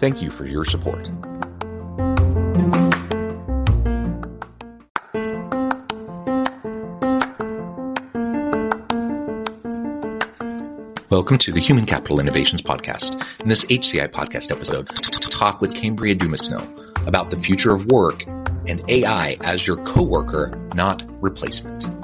Thank you for your support. Welcome to the Human Capital Innovations Podcast. In this HCI podcast episode, talk with Kambria Dumesnil about the future of work and AI as your coworker, not replacement.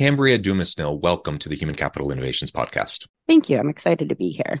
Kambria Dumesnil, welcome to the Human Capital Innovations Podcast. Thank you. I'm excited to be here.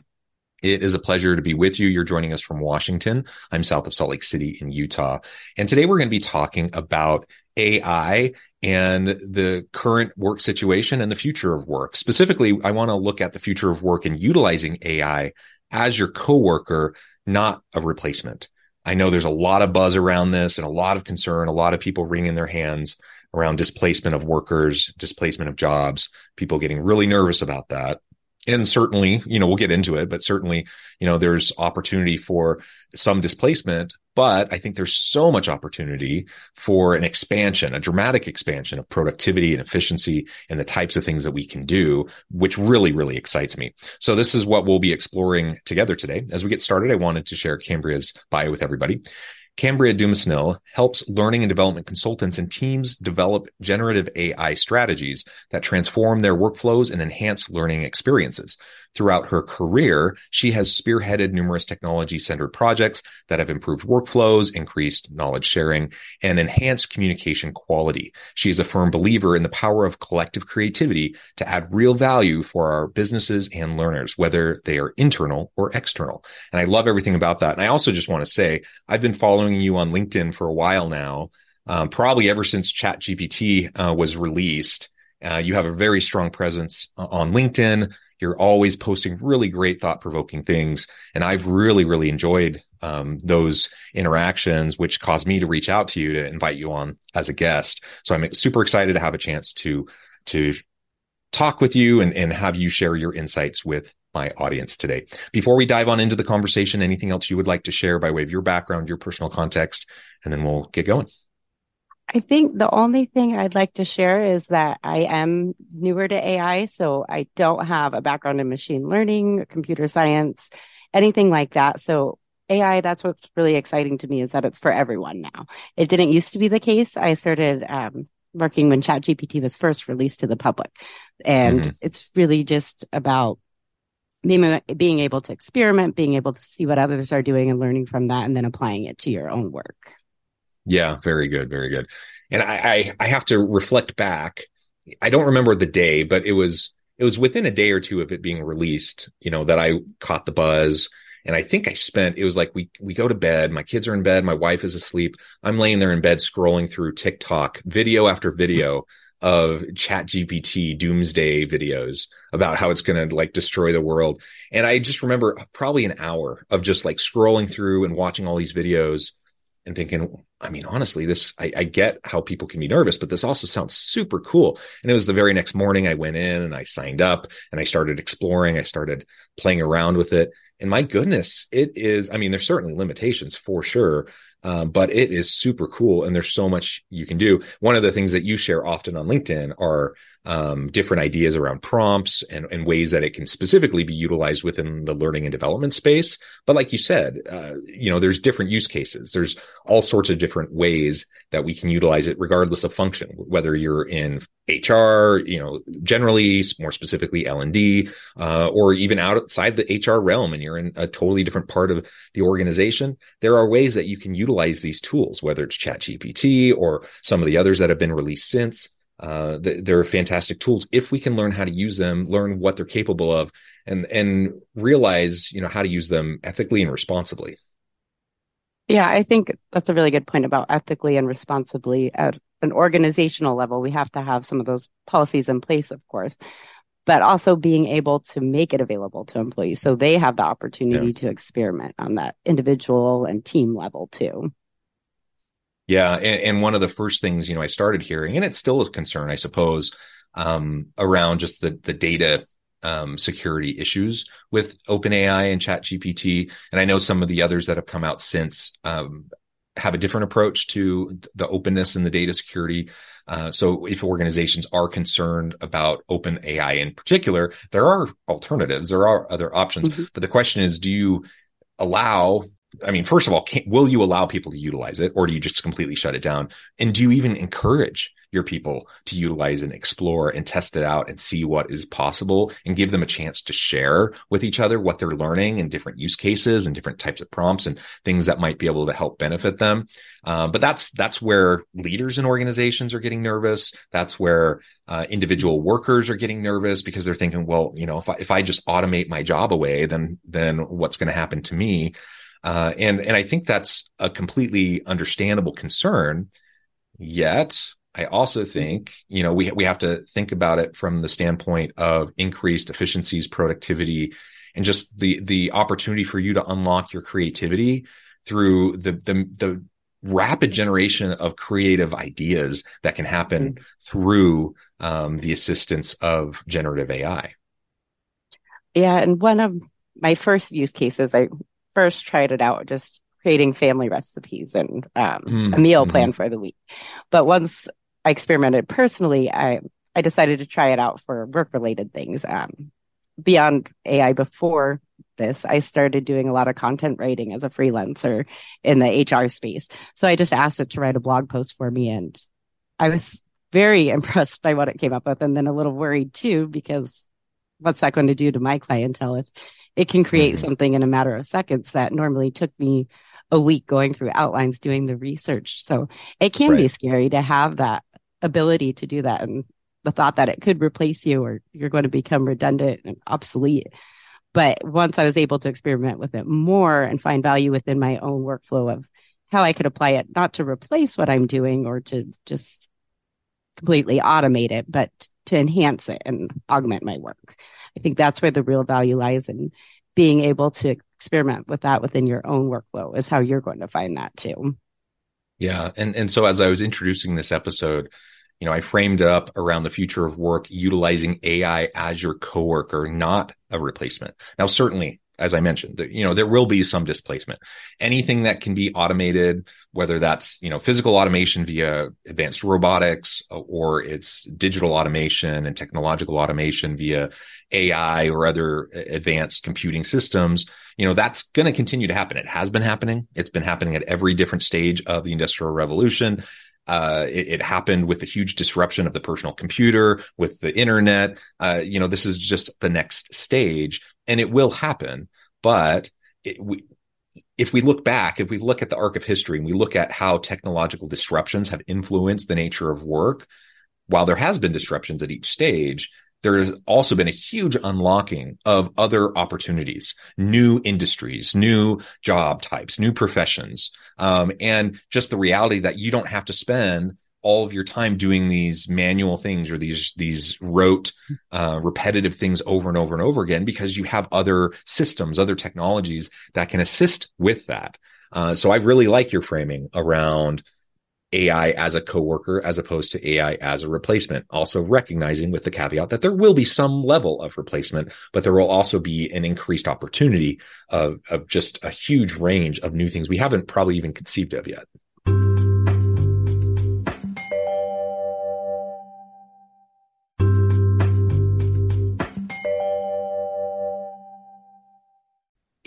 It is a pleasure to be with you. You're joining us from Washington. I'm south of Salt Lake City in Utah. And today we're going to be talking about AI and the current work situation and the future of work. Specifically, I want to look at the future of work and utilizing AI as your coworker, not a replacement. I know there's a lot of buzz around this and a lot of concern, a lot of people wringing their hands around displacement of workers, displacement of jobs, people getting really nervous about that. And certainly, you know, we'll get into it, but certainly, you know, there's opportunity for some displacement, but I think there's so much opportunity for an expansion, a dramatic expansion of productivity and efficiency and the types of things that we can do, which really, really excites me. So this is what we'll be exploring together today. As we get started, I wanted to share Kambria's bio with everybody. Kambria Dumesnil helps learning and development consultants and teams develop generative AI strategies that transform their workflows and enhance learning experiences. Throughout her career, she has spearheaded numerous technology centered projects that have improved workflows, increased knowledge sharing, and enhanced communication quality. She is a firm believer in the power of collective creativity to add real value for our businesses and learners, whether they are internal or external. And I love everything about that. And I also just want to say, I've been following you on LinkedIn for a while now, um, probably ever since ChatGPT uh, was released. Uh, you have a very strong presence uh, on LinkedIn. You're always posting really great, thought provoking things. And I've really, really enjoyed um, those interactions, which caused me to reach out to you to invite you on as a guest. So I'm super excited to have a chance to, to talk with you and, and have you share your insights with my audience today. Before we dive on into the conversation, anything else you would like to share by way of your background, your personal context, and then we'll get going. I think the only thing I'd like to share is that I am newer to AI. So I don't have a background in machine learning, computer science, anything like that. So AI, that's what's really exciting to me is that it's for everyone now. It didn't used to be the case. I started um, working when ChatGPT was first released to the public. And mm-hmm. it's really just about being, being able to experiment, being able to see what others are doing and learning from that, and then applying it to your own work. Yeah, very good, very good. And I, I, I have to reflect back. I don't remember the day, but it was it was within a day or two of it being released. You know that I caught the buzz, and I think I spent. It was like we we go to bed. My kids are in bed. My wife is asleep. I'm laying there in bed scrolling through TikTok, video after video of chat gpt doomsday videos about how it's going to like destroy the world and i just remember probably an hour of just like scrolling through and watching all these videos and thinking i mean honestly this I, I, get how people can be nervous but this also sounds super cool. And it was the very next morning i went in and i signed up and i started exploring. I started playing around with it. And my goodness it is i mean there's certainly limitations for sure um, but it is super cool and there's so much you can do. One of the things that you share often on LinkedIn are um, different ideas around prompts and, and, ways that it can specifically be utilized within the learning and development space. But like you said, uh, you know, there's different use cases. There's all sorts of different ways that we can utilize it, regardless of function. Whether you're in HR, you know, generally more specifically L and D, uh, or even outside the HR realm, and you're in a totally different part of the organization. There are ways that you can utilize these tools, whether it's ChatGPT or some of the others that have been released since. Uh, they're fantastic tools if we can learn how to use them, learn what they're capable of, and and realize you know how to use them ethically and responsibly. Yeah, I think that's a really good point about ethically and responsibly at an organizational level. We have to have some of those policies in place, of course, but also being able to make it available to employees so they have the opportunity yeah. to experiment on that individual and team level too. Yeah, and, and, one of the first things you know I started hearing, and it's still a concern, I suppose, um, around just the the data um, security issues with OpenAI and ChatGPT, and I know some of the others that have come out since um, have a different approach to the openness and the data security. Uh, so if organizations are concerned about open AI in particular, there are alternatives, there are other options. Mm-hmm. But the question is, do you allow I mean, first of all, can, will you allow people to utilize it or do you just completely shut it down? And do you even encourage your people to utilize and explore and test it out and see what is possible and give them a chance to share with each other what they're learning and different use cases and different types of prompts and things that might be able to help benefit them. Uh, but that's, that's where leaders in organizations are getting nervous. That's where uh, individual workers are getting nervous because they're thinking, well, you know, if I, if I just automate my job away, then, then what's going to happen to me? Uh, and and I think that's a completely understandable concern. Yet, I also think you know we we have to think about it from the standpoint of increased efficiencies, productivity, and just the the opportunity for you to unlock your creativity through the the the rapid generation of creative ideas that can happen mm-hmm. through um, the assistance of generative AI. Yeah, and one of my first use cases, I first tried it out, just creating family recipes and um, mm-hmm. a meal mm-hmm. plan for the week. But once I experimented personally, I I decided to try it out for work related things. Um, beyond AI before this, I started doing a lot of content writing as a freelancer in the HR space. So I just asked it to write a blog post for me and I was very impressed by what it came up with and then a little worried too because what's that going to do to my clientele if it can create mm-hmm. something in a matter of seconds that normally took me a week going through outlines doing the research so it can right. be scary to have that ability to do that and the thought that it could replace you or you're going to become redundant and obsolete but once i was able to experiment with it more and find value within my own workflow of how i could apply it not to replace what i'm doing or to just completely automate it but to enhance it and augment my work. I think that's where the real value lies in being able to experiment with that within your own workflow is how you're going to find that too. Yeah. And and so as I was introducing this episode, you know, I framed it up around the future of work utilizing AI as your coworker, not a replacement. Now, certainly as I mentioned, you know, there will be some displacement. Anything that can be automated, whether that's, you know, physical automation via advanced robotics or it's digital automation and technological automation via AI or other advanced computing systems, you know, that's going to continue to happen. It has been happening. It's been happening at every different stage of the industrial revolution. Uh, it, it, happened with the huge disruption of the personal computer, with the internet. Uh, you know, this is just the next stage and it will happen. But it, we, if we look back, if we look at the arc of history and we look at how technological disruptions have influenced the nature of work, while there has been disruptions at each stage, there has also been a huge unlocking of other opportunities, new industries, new job types, new professions, um, and just the reality that you don't have to spend all of your time doing these manual things or these these rote uh, repetitive things over and over and over again because you have other systems other technologies that can assist with that uh, so i really like your framing around AI as a coworker as opposed to AI as a replacement. Also recognizing with the caveat that there will be some level of replacement, but there will also be an increased opportunity of, of just a huge range of new things we haven't probably even conceived of yet.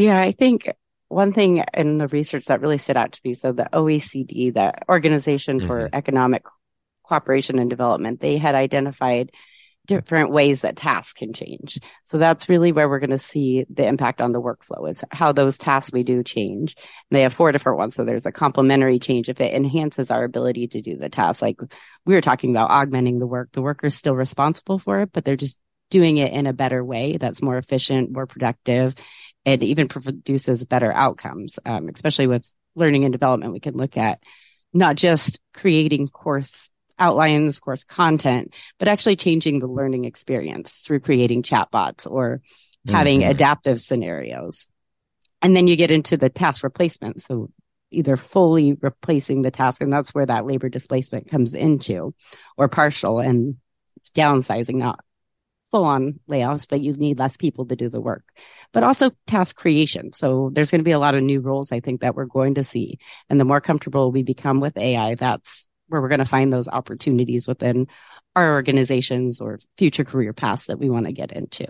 Yeah, I think one thing in the research that really stood out to me so the OECD, the Organization for mm-hmm. Economic Cooperation and Development, they had identified different ways that tasks can change. So that's really where we're going to see the impact on the workflow is how those tasks we do change. And they have four different ones. So there's a complementary change if it enhances our ability to do the task. Like we were talking about augmenting the work. The worker's still responsible for it, but they're just doing it in a better way that's more efficient, more productive, it even produces better outcomes, um, especially with learning and development. We can look at not just creating course outlines, course content, but actually changing the learning experience through creating chatbots or having mm-hmm. adaptive scenarios. And then you get into the task replacement. So either fully replacing the task, and that's where that labor displacement comes into, or partial and it's downsizing, not full on layoffs, but you need less people to do the work, but also task creation. So there's going to be a lot of new roles I think that we're going to see. And the more comfortable we become with AI, that's where we're going to find those opportunities within our organizations or future career paths that we want to get into.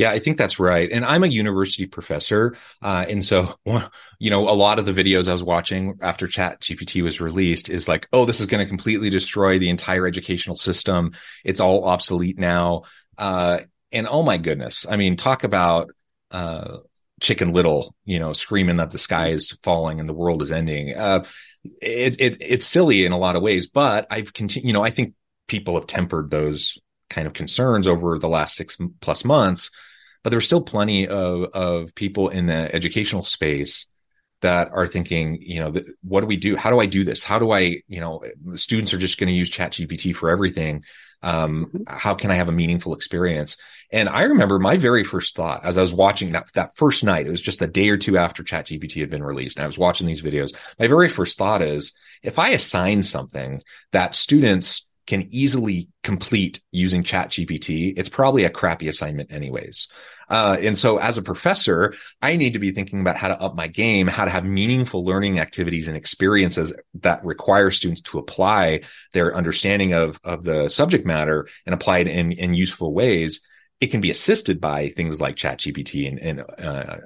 Yeah, I think that's right. And I'm a university professor. Uh, and so, you know, a lot of the videos I was watching after Chat GPT was released is like, oh, this is going to completely destroy the entire educational system. It's all obsolete now. Uh, and oh my goodness. I mean, talk about, uh, chicken little, you know, screaming that the sky is falling and the world is ending. Uh, it, it, it's silly in a lot of ways, but I've continued, you know, I think people have tempered those kind of concerns over the last six plus months but there's still plenty of of people in the educational space that are thinking, you know, what do we do? How do I do this? How do I, you know, students are just going to use Chat GPT for everything. Um, mm-hmm. how can I have a meaningful experience? And I remember my very first thought as I was watching that that first night, it was just a day or two after Chat GPT had been released, and I was watching these videos. My very first thought is, if I assign something that students can easily complete using chat gpt it's probably a crappy assignment anyways. Uh, and so as a professor i need to be thinking about how to up my game how to have meaningful learning activities and experiences that require students to apply their understanding of, of the subject matter and apply it in, in useful ways. It can be assisted by things like chat gpt and, and uh,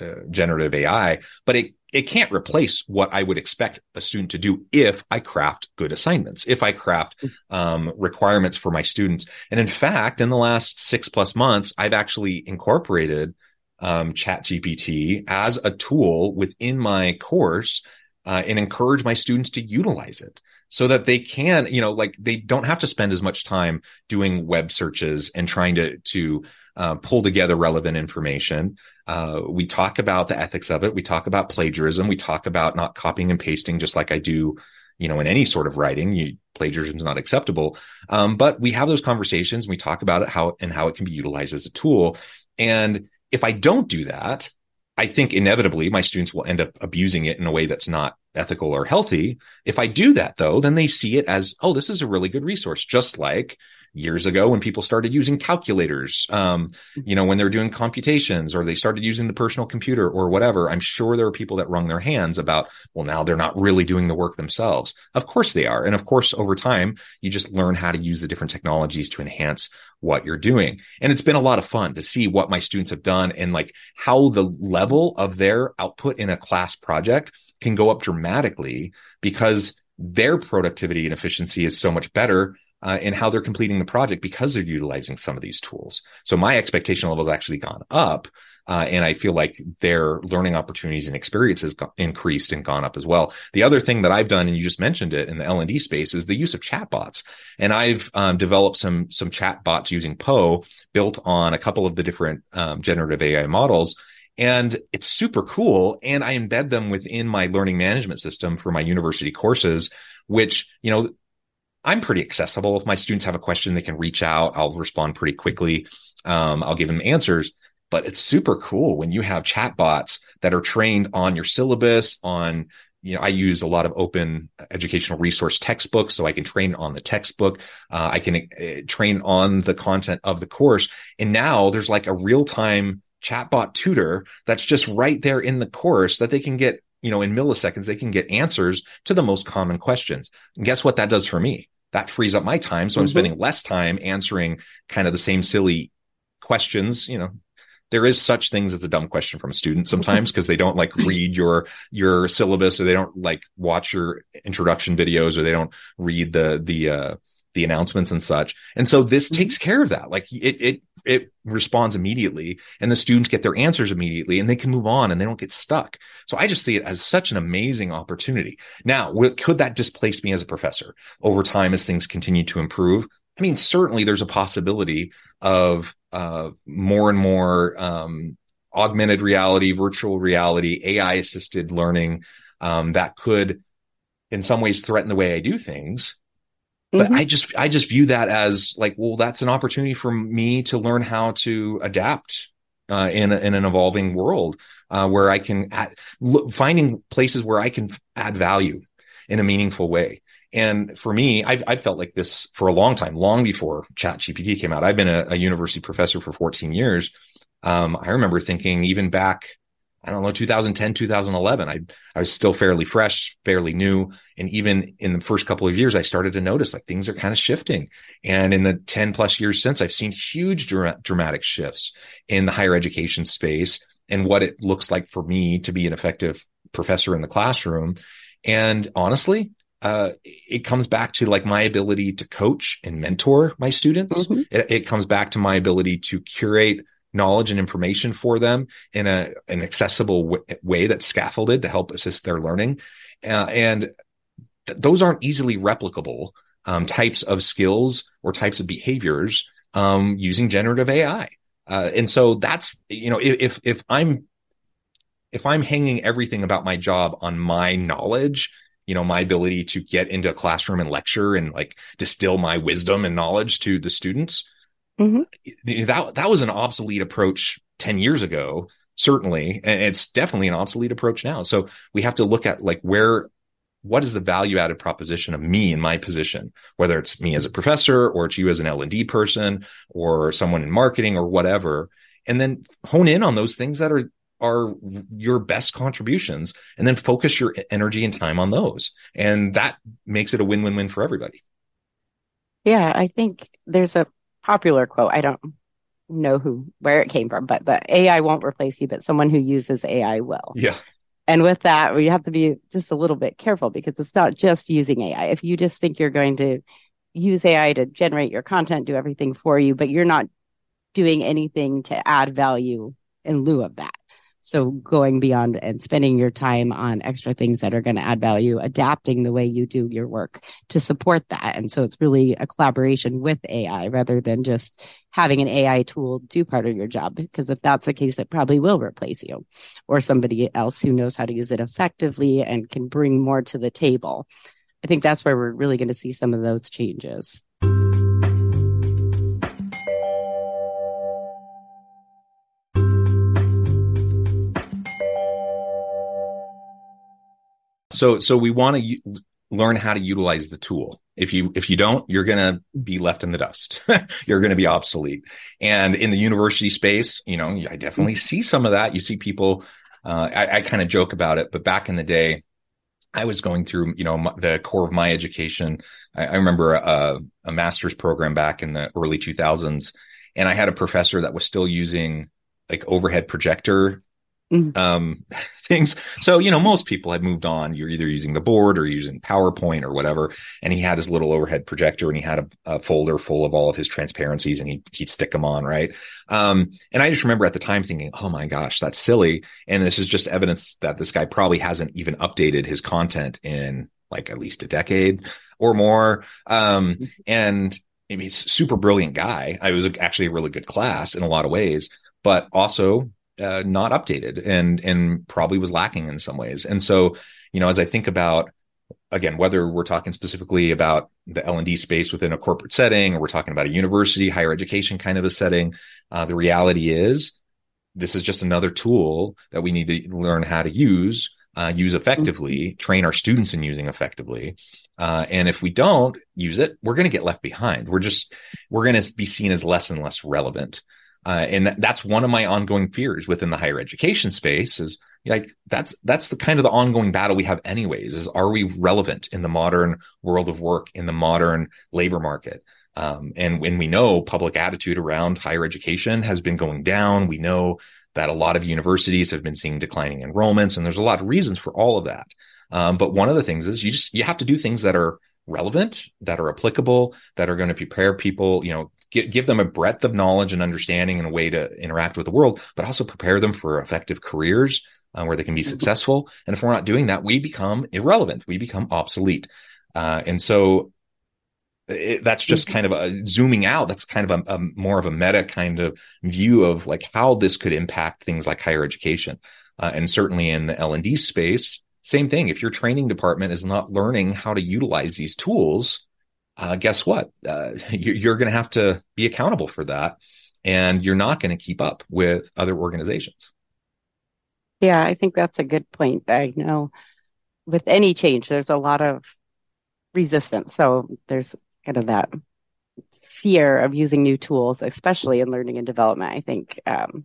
uh, generative ai but it it can't replace what I would expect a student to do if I craft good assignments, if I craft um, requirements for my students. And in fact, in the last six plus months, I've actually incorporated um, Chat GPT as a tool within my course uh, and encourage my students to utilize it so that they can, you know, like they don't have to spend as much time doing web searches and trying to to uh, pull together relevant information. Uh, we talk about the ethics of it. We talk about plagiarism. We talk about not copying and pasting, just like I do, you know, in any sort of writing. You, plagiarism is not acceptable. Um, but we have those conversations. And we talk about it how and how it can be utilized as a tool. And if I don't do that, I think inevitably my students will end up abusing it in a way that's not ethical or healthy. If I do that though, then they see it as, oh, this is a really good resource, just like years ago when people started using calculators, um, you know, when they're doing computations or they started using the personal computer or whatever. I'm sure there are people that wrung their hands about, well, now they're not really doing the work themselves. Of course they are. And of course, over time, you just learn how to use the different technologies to enhance what you're doing. And it's been a lot of fun to see what my students have done and like how the level of their output in a class project can go up dramatically because their productivity and efficiency is so much better uh, in how they're completing the project because they're utilizing some of these tools. So my expectation level has actually gone up. Uh, and I feel like their learning opportunities and experiences go- increased and gone up as well. The other thing that I've done, and you just mentioned it in the L and D space, is the use of chatbots. And I've um, developed some some chatbots using Poe, built on a couple of the different um, generative AI models. And it's super cool. And I embed them within my learning management system for my university courses, which, you know, I'm pretty accessible. If my students have a question, they can reach out. I'll respond pretty quickly. Um, I'll give them answers. But it's super cool when you have chatbots that are trained on your syllabus, on you know, I use a lot of open educational resource textbooks, so I can train on the textbook. Uh, I can uh, train on the content of the course. And now there's like a real time chatbot tutor that's just right there in the course that they can get, you know, in milliseconds, they can get answers to the most common questions. And guess what that does for me? That frees up my time. So mm-hmm. I'm spending less time answering kind of the same silly questions, you know, there is such things as a dumb question from a student sometimes because they don't like read your your syllabus or they don't like watch your introduction videos or they don't read the the uh the announcements and such. And so this mm-hmm. takes care of that. Like it it it responds immediately and the students get their answers immediately and they can move on and they don't get stuck. So I just see it as such an amazing opportunity. Now, could that displace me as a professor over time as things continue to improve? I mean, certainly there's a possibility of uh, more and more um, augmented reality, virtual reality, AI assisted learning um, that could, in some ways, threaten the way I do things. But mm-hmm. I just I just view that as like, well, that's an opportunity for me to learn how to adapt uh, in a, in an evolving world uh, where I can add, look, finding places where I can add value in a meaningful way. And for me, I've, I've felt like this for a long time, long before Chat GPT came out. I've been a, a university professor for 14 years. Um, I remember thinking even back, I don't know, 2010, 2011, I, I was still fairly fresh, fairly new. And even in the first couple of years, I started to notice like things are kind of shifting. And in the 10 plus years since, I've seen huge dra- dramatic shifts in the higher education space and what it looks like for me to be an effective professor in the classroom. And honestly, uh, it comes back to like my ability to coach and mentor my students. Mm-hmm. It, it, comes back to my ability to curate knowledge and information for them in a an accessible w- way that's scaffolded to help assist their learning. Uh, and th- those aren't easily replicable um, types of skills or types of behaviors um, using generative AI. Uh, and so that's you know if if I'm if I'm hanging everything about my job on my knowledge you know, my ability to get into a classroom and lecture and like distill my wisdom and knowledge to the students. Mm-hmm. That that was an obsolete approach 10 years ago, certainly. And it's definitely an obsolete approach now. So we have to look at like where what is the value added proposition of me in my position whether it's me as a professor or it's you as an l&d person or someone in marketing or whatever and then hone in on those things that are are your best contributions and then focus your energy and time on those. And that makes it a win win win for everybody. Yeah, I think there's a popular quote. I don't know who where it came from, but but AI won't replace you, but someone who uses AI will. Yeah. And with that, we have to be just a little bit careful because it's not just using AI. If you just think you're going to use AI to generate your content, do everything for you, but you're not doing anything to add value in lieu of that. So going beyond and spending your time on extra things that are going to add value, adapting the way you do your work to support that. And so it's really a collaboration with AI rather than just having an AI tool do part of your job. Because if that's the case, it probably will replace you or somebody else who knows how to use it effectively and can bring more to the table. I think that's where we're really going to see some of those changes. So so we want to u- learn how to utilize the tool. If you if you don't, you're going to be left in the dust. you're going to be obsolete. And in the university space, you know, I definitely mm-hmm. see some of that. You see people. Uh, I, I kind of joke about it, but back in the day, I was going through, you know, my, the core of my education. I, I remember a, a, master's program back in the early 2000s, and I had a professor that was still using like overhead projector mm-hmm. um, things. So, you know, most people had moved on. You're either using the board or using PowerPoint or whatever. And he had his little overhead projector and he had a, a folder full of all of his transparencies and he, he'd stick them on. Right. Um, and I just remember at the time thinking, oh my gosh, that's silly. And this is just evidence that this guy probably hasn't even updated his content in like at least a decade or more. Um, and I mean, he's super brilliant guy. I was actually a really good class in a lot of ways, but also uh, not updated and and probably was lacking in some ways. And so, you know, as I think about again, whether we're talking specifically about the L and D space within a corporate setting, or we're talking about a university, higher education kind of a setting, uh, the reality is this is just another tool that we need to learn how to use, uh, use effectively, mm-hmm. train our students in using effectively. Uh, and if we don't use it, we're going to get left behind. We're just we're going to be seen as less and less relevant. Uh, and that, that's one of my ongoing fears within the higher education space is like that's that's the kind of the ongoing battle we have anyways is are we relevant in the modern world of work in the modern labor market? Um, and when we know public attitude around higher education has been going down we know that a lot of universities have been seeing declining enrollments and there's a lot of reasons for all of that. Um, but one of the things is you just you have to do things that are relevant that are applicable that are going to prepare people you know give, give them a breadth of knowledge and understanding and a way to interact with the world, but also prepare them for effective careers uh, where they can be mm-hmm. successful. And if we're not doing that, we become irrelevant. We become obsolete. Uh, and so it, that's just mm-hmm. kind of a zooming out. That's kind of a, a, more of a meta kind of view of like how this could impact things like higher education. Uh, and certainly in the L and D space, same thing. If your training department is not learning how to utilize these tools, uh, guess what? Uh, you're going to have to be accountable for that. And you're not going to keep up with other organizations. Yeah, I think that's a good point. I know with any change, there's a lot of resistance. So there's kind of that fear of using new tools, especially in learning and development. I think um,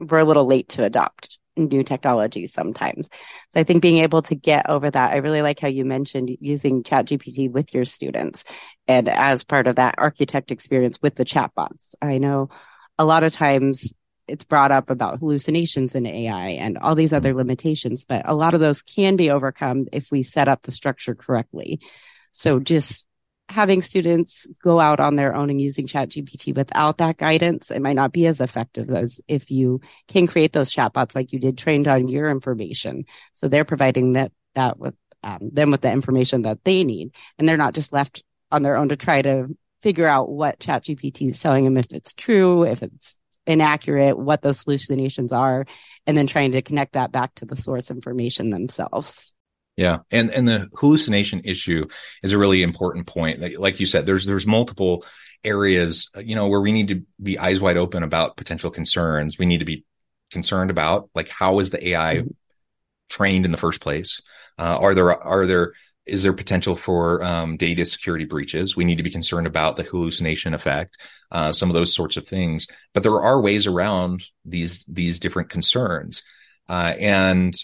we're a little late to adopt new technologies sometimes. So I think being able to get over that, I really like how you mentioned using ChatGPT with your students and as part of that architect experience with the chatbots. I know a lot of times it's brought up about hallucinations in AI and all these other limitations, but a lot of those can be overcome if we set up the structure correctly. So just having students go out on their own and using chat gpt without that guidance it might not be as effective as if you can create those chatbots like you did trained on your information. So they're providing that that with um, them with the information that they need. And they're not just left on their own to try to figure out what chat gpt is telling them if it's true if it's inaccurate what those hallucinations are and then trying to connect that back to the source information themselves yeah, and and the hallucination issue is a really important point. Like, like you said, there's there's multiple areas, you know, where we need to be eyes wide open about potential concerns. We need to be concerned about like how is the AI mm-hmm. trained in the first place? Uh, are there are there is there potential for um, data security breaches? We need to be concerned about the hallucination effect, uh, some of those sorts of things. But there are ways around these these different concerns, uh, and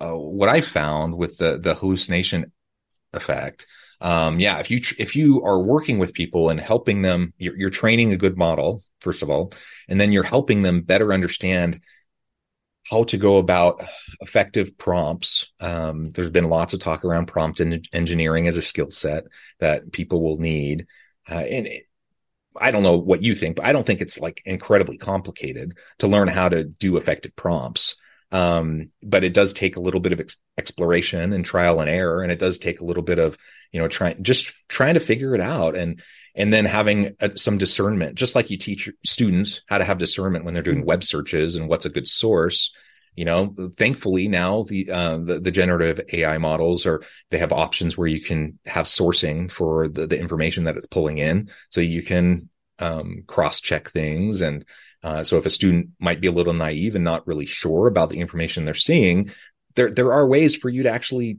uh, what I found with the the hallucination effect, um, yeah, if you if you are working with people and helping them, you're, you're training a good model first of all, and then you're helping them better understand how to go about effective prompts. Um, there's been lots of talk around prompt en- engineering as a skill set that people will need, uh, and it, I don't know what you think, but I don't think it's like incredibly complicated to learn how to do effective prompts. Um, but it does take a little bit of ex- exploration and trial and error. And it does take a little bit of, you know, trying, just trying to figure it out and, and then having a, some discernment, just like you teach students how to have discernment when they're doing web searches and what's a good source. You know, thankfully now the, uh, the, the generative AI models are they have options where you can have sourcing for the, the information that it's pulling in, so you can um, cross check things and uh, so if a student might be a little naive and not really sure about the information they're seeing, there there are ways for you to actually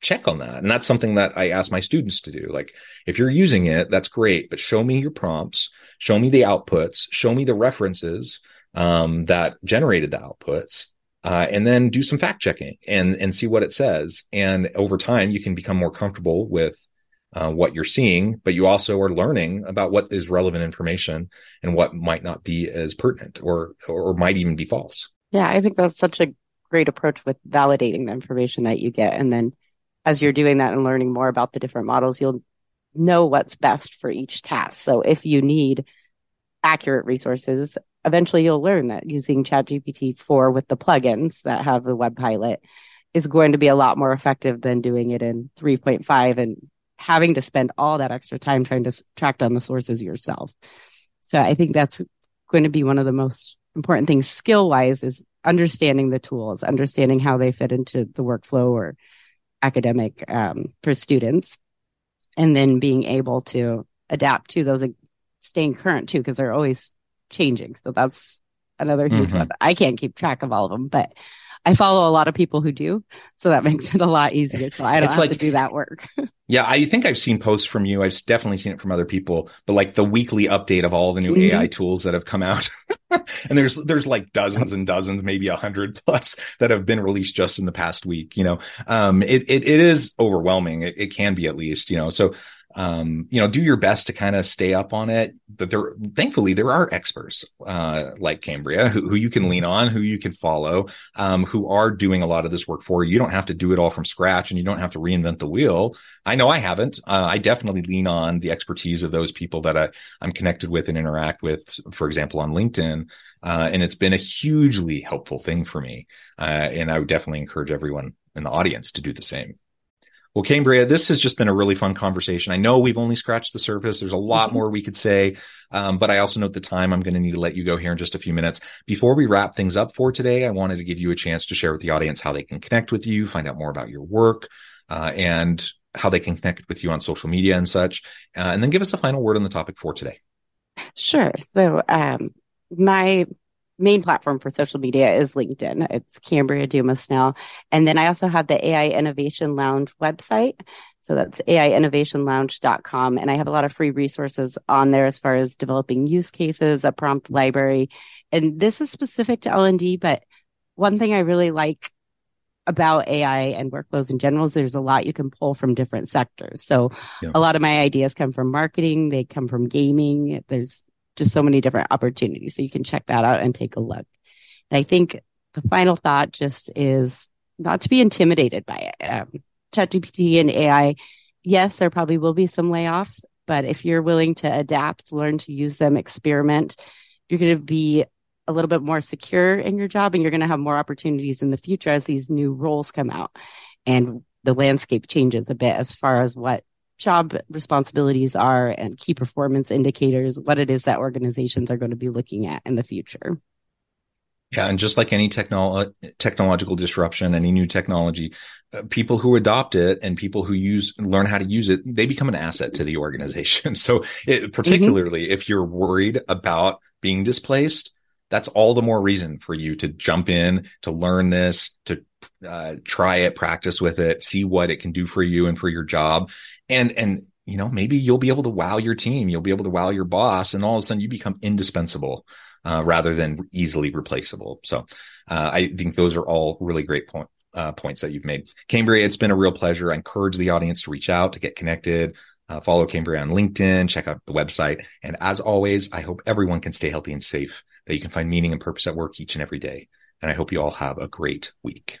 check on that. And that's something that I ask my students to do. Like, if you're using it, that's great, but show me your prompts, show me the outputs, show me the references um, that generated the outputs. Uh, and then do some fact checking and and see what it says. And over time, you can become more comfortable with uh, what you're seeing, but you also are learning about what is relevant information and what might not be as pertinent or or might even be false. Yeah, I think that's such a great approach with validating the information that you get. And then as you're doing that and learning more about the different models, you'll know what's best for each task. So if you need accurate resources, eventually you'll learn that using ChatGPT 4 with the plugins that have the web pilot is going to be a lot more effective than doing it in 3.5 and having to spend all that extra time trying to track down the sources yourself. So I think that's going to be one of the most important things skill wise is understanding the tools, understanding how they fit into the workflow or academic um, for students, and then being able to adapt to those, staying current too, because they're always changing. So that's another huge mm-hmm. one. I can't keep track of all of them, but I follow a lot of people who do. So that makes it a lot easier. So I don't it's have like, to do that work. yeah. I think I've seen posts from you. I've definitely seen it from other people, but like the weekly update of all the new mm-hmm. AI tools that have come out. and there's, there's like dozens and dozens, maybe a hundred plus that have been released just in the past week, you know, um, it, it, it is overwhelming. It, it can be at least, you know, so um, you know, do your best to kind of stay up on it. But there, thankfully, there are experts uh, like Kambria who, who, you can lean on, who you can follow, um, who are doing a lot of this work for you. You don't have to do it all from scratch, and you don't have to reinvent the wheel. I know I haven't. Uh, I definitely lean on the expertise of those people that I, I'm connected with and interact with. For example, on LinkedIn, uh, and it's been a hugely helpful thing for me. Uh, and I would definitely encourage everyone in the audience to do the same. Well, Kambria, this has just been a really fun conversation. I know we've only scratched the surface. There's a lot mm-hmm. more we could say, um, but I also note the time. I'm going to need to let you go here in just a few minutes. Before we wrap things up for today, I wanted to give you a chance to share with the audience how they can connect with you, find out more about your work, uh, and how they can connect with you on social media and such. Uh, and then give us the final word on the topic for today. Sure. So, um, my main platform for social media is LinkedIn. It's Kambria Dumesnil. And then I also have the AI Innovation Lounge website. So that's AIinnovationLounge.com. And I have a lot of free resources on there as far as developing use cases, a prompt library. And this is specific to L&D, but one thing I really like about AI and workflows in general is there's a lot you can pull from different sectors. So yeah. a lot of my ideas come from marketing, they come from gaming. There's just so many different opportunities. So you can check that out and take a look. And I think the final thought just is not to be intimidated by it. Um, ChatGPT and AI, yes, there probably will be some layoffs, but if you're willing to adapt, learn to use them, experiment, you're going to be a little bit more secure in your job and you're going to have more opportunities in the future as these new roles come out and the landscape changes a bit as far as what job responsibilities are and key performance indicators, what it is that organizations are going to be looking at in the future. Yeah, and just like any technolo- technological disruption, any new technology, uh, people who adopt it and people who use learn how to use it, they become an asset to the organization. So, it, particularly mm-hmm. if you're worried about being displaced, that's all the more reason for you to jump in, to learn this, to uh, try it, practice with it, see what it can do for you and for your job. And, and, you know, maybe you'll be able to wow your team. You'll be able to wow your boss and all of a sudden you become indispensable, uh, rather than easily replaceable. So, uh, I think those are all really great point, uh, points that you've made. Kambria, it's been a real pleasure. I encourage the audience to reach out, to get connected, uh, follow Kambria on LinkedIn, check out the website. And as always, I hope everyone can stay healthy and safe, that you can find meaning and purpose at work each and every day. And I hope you all have a great week.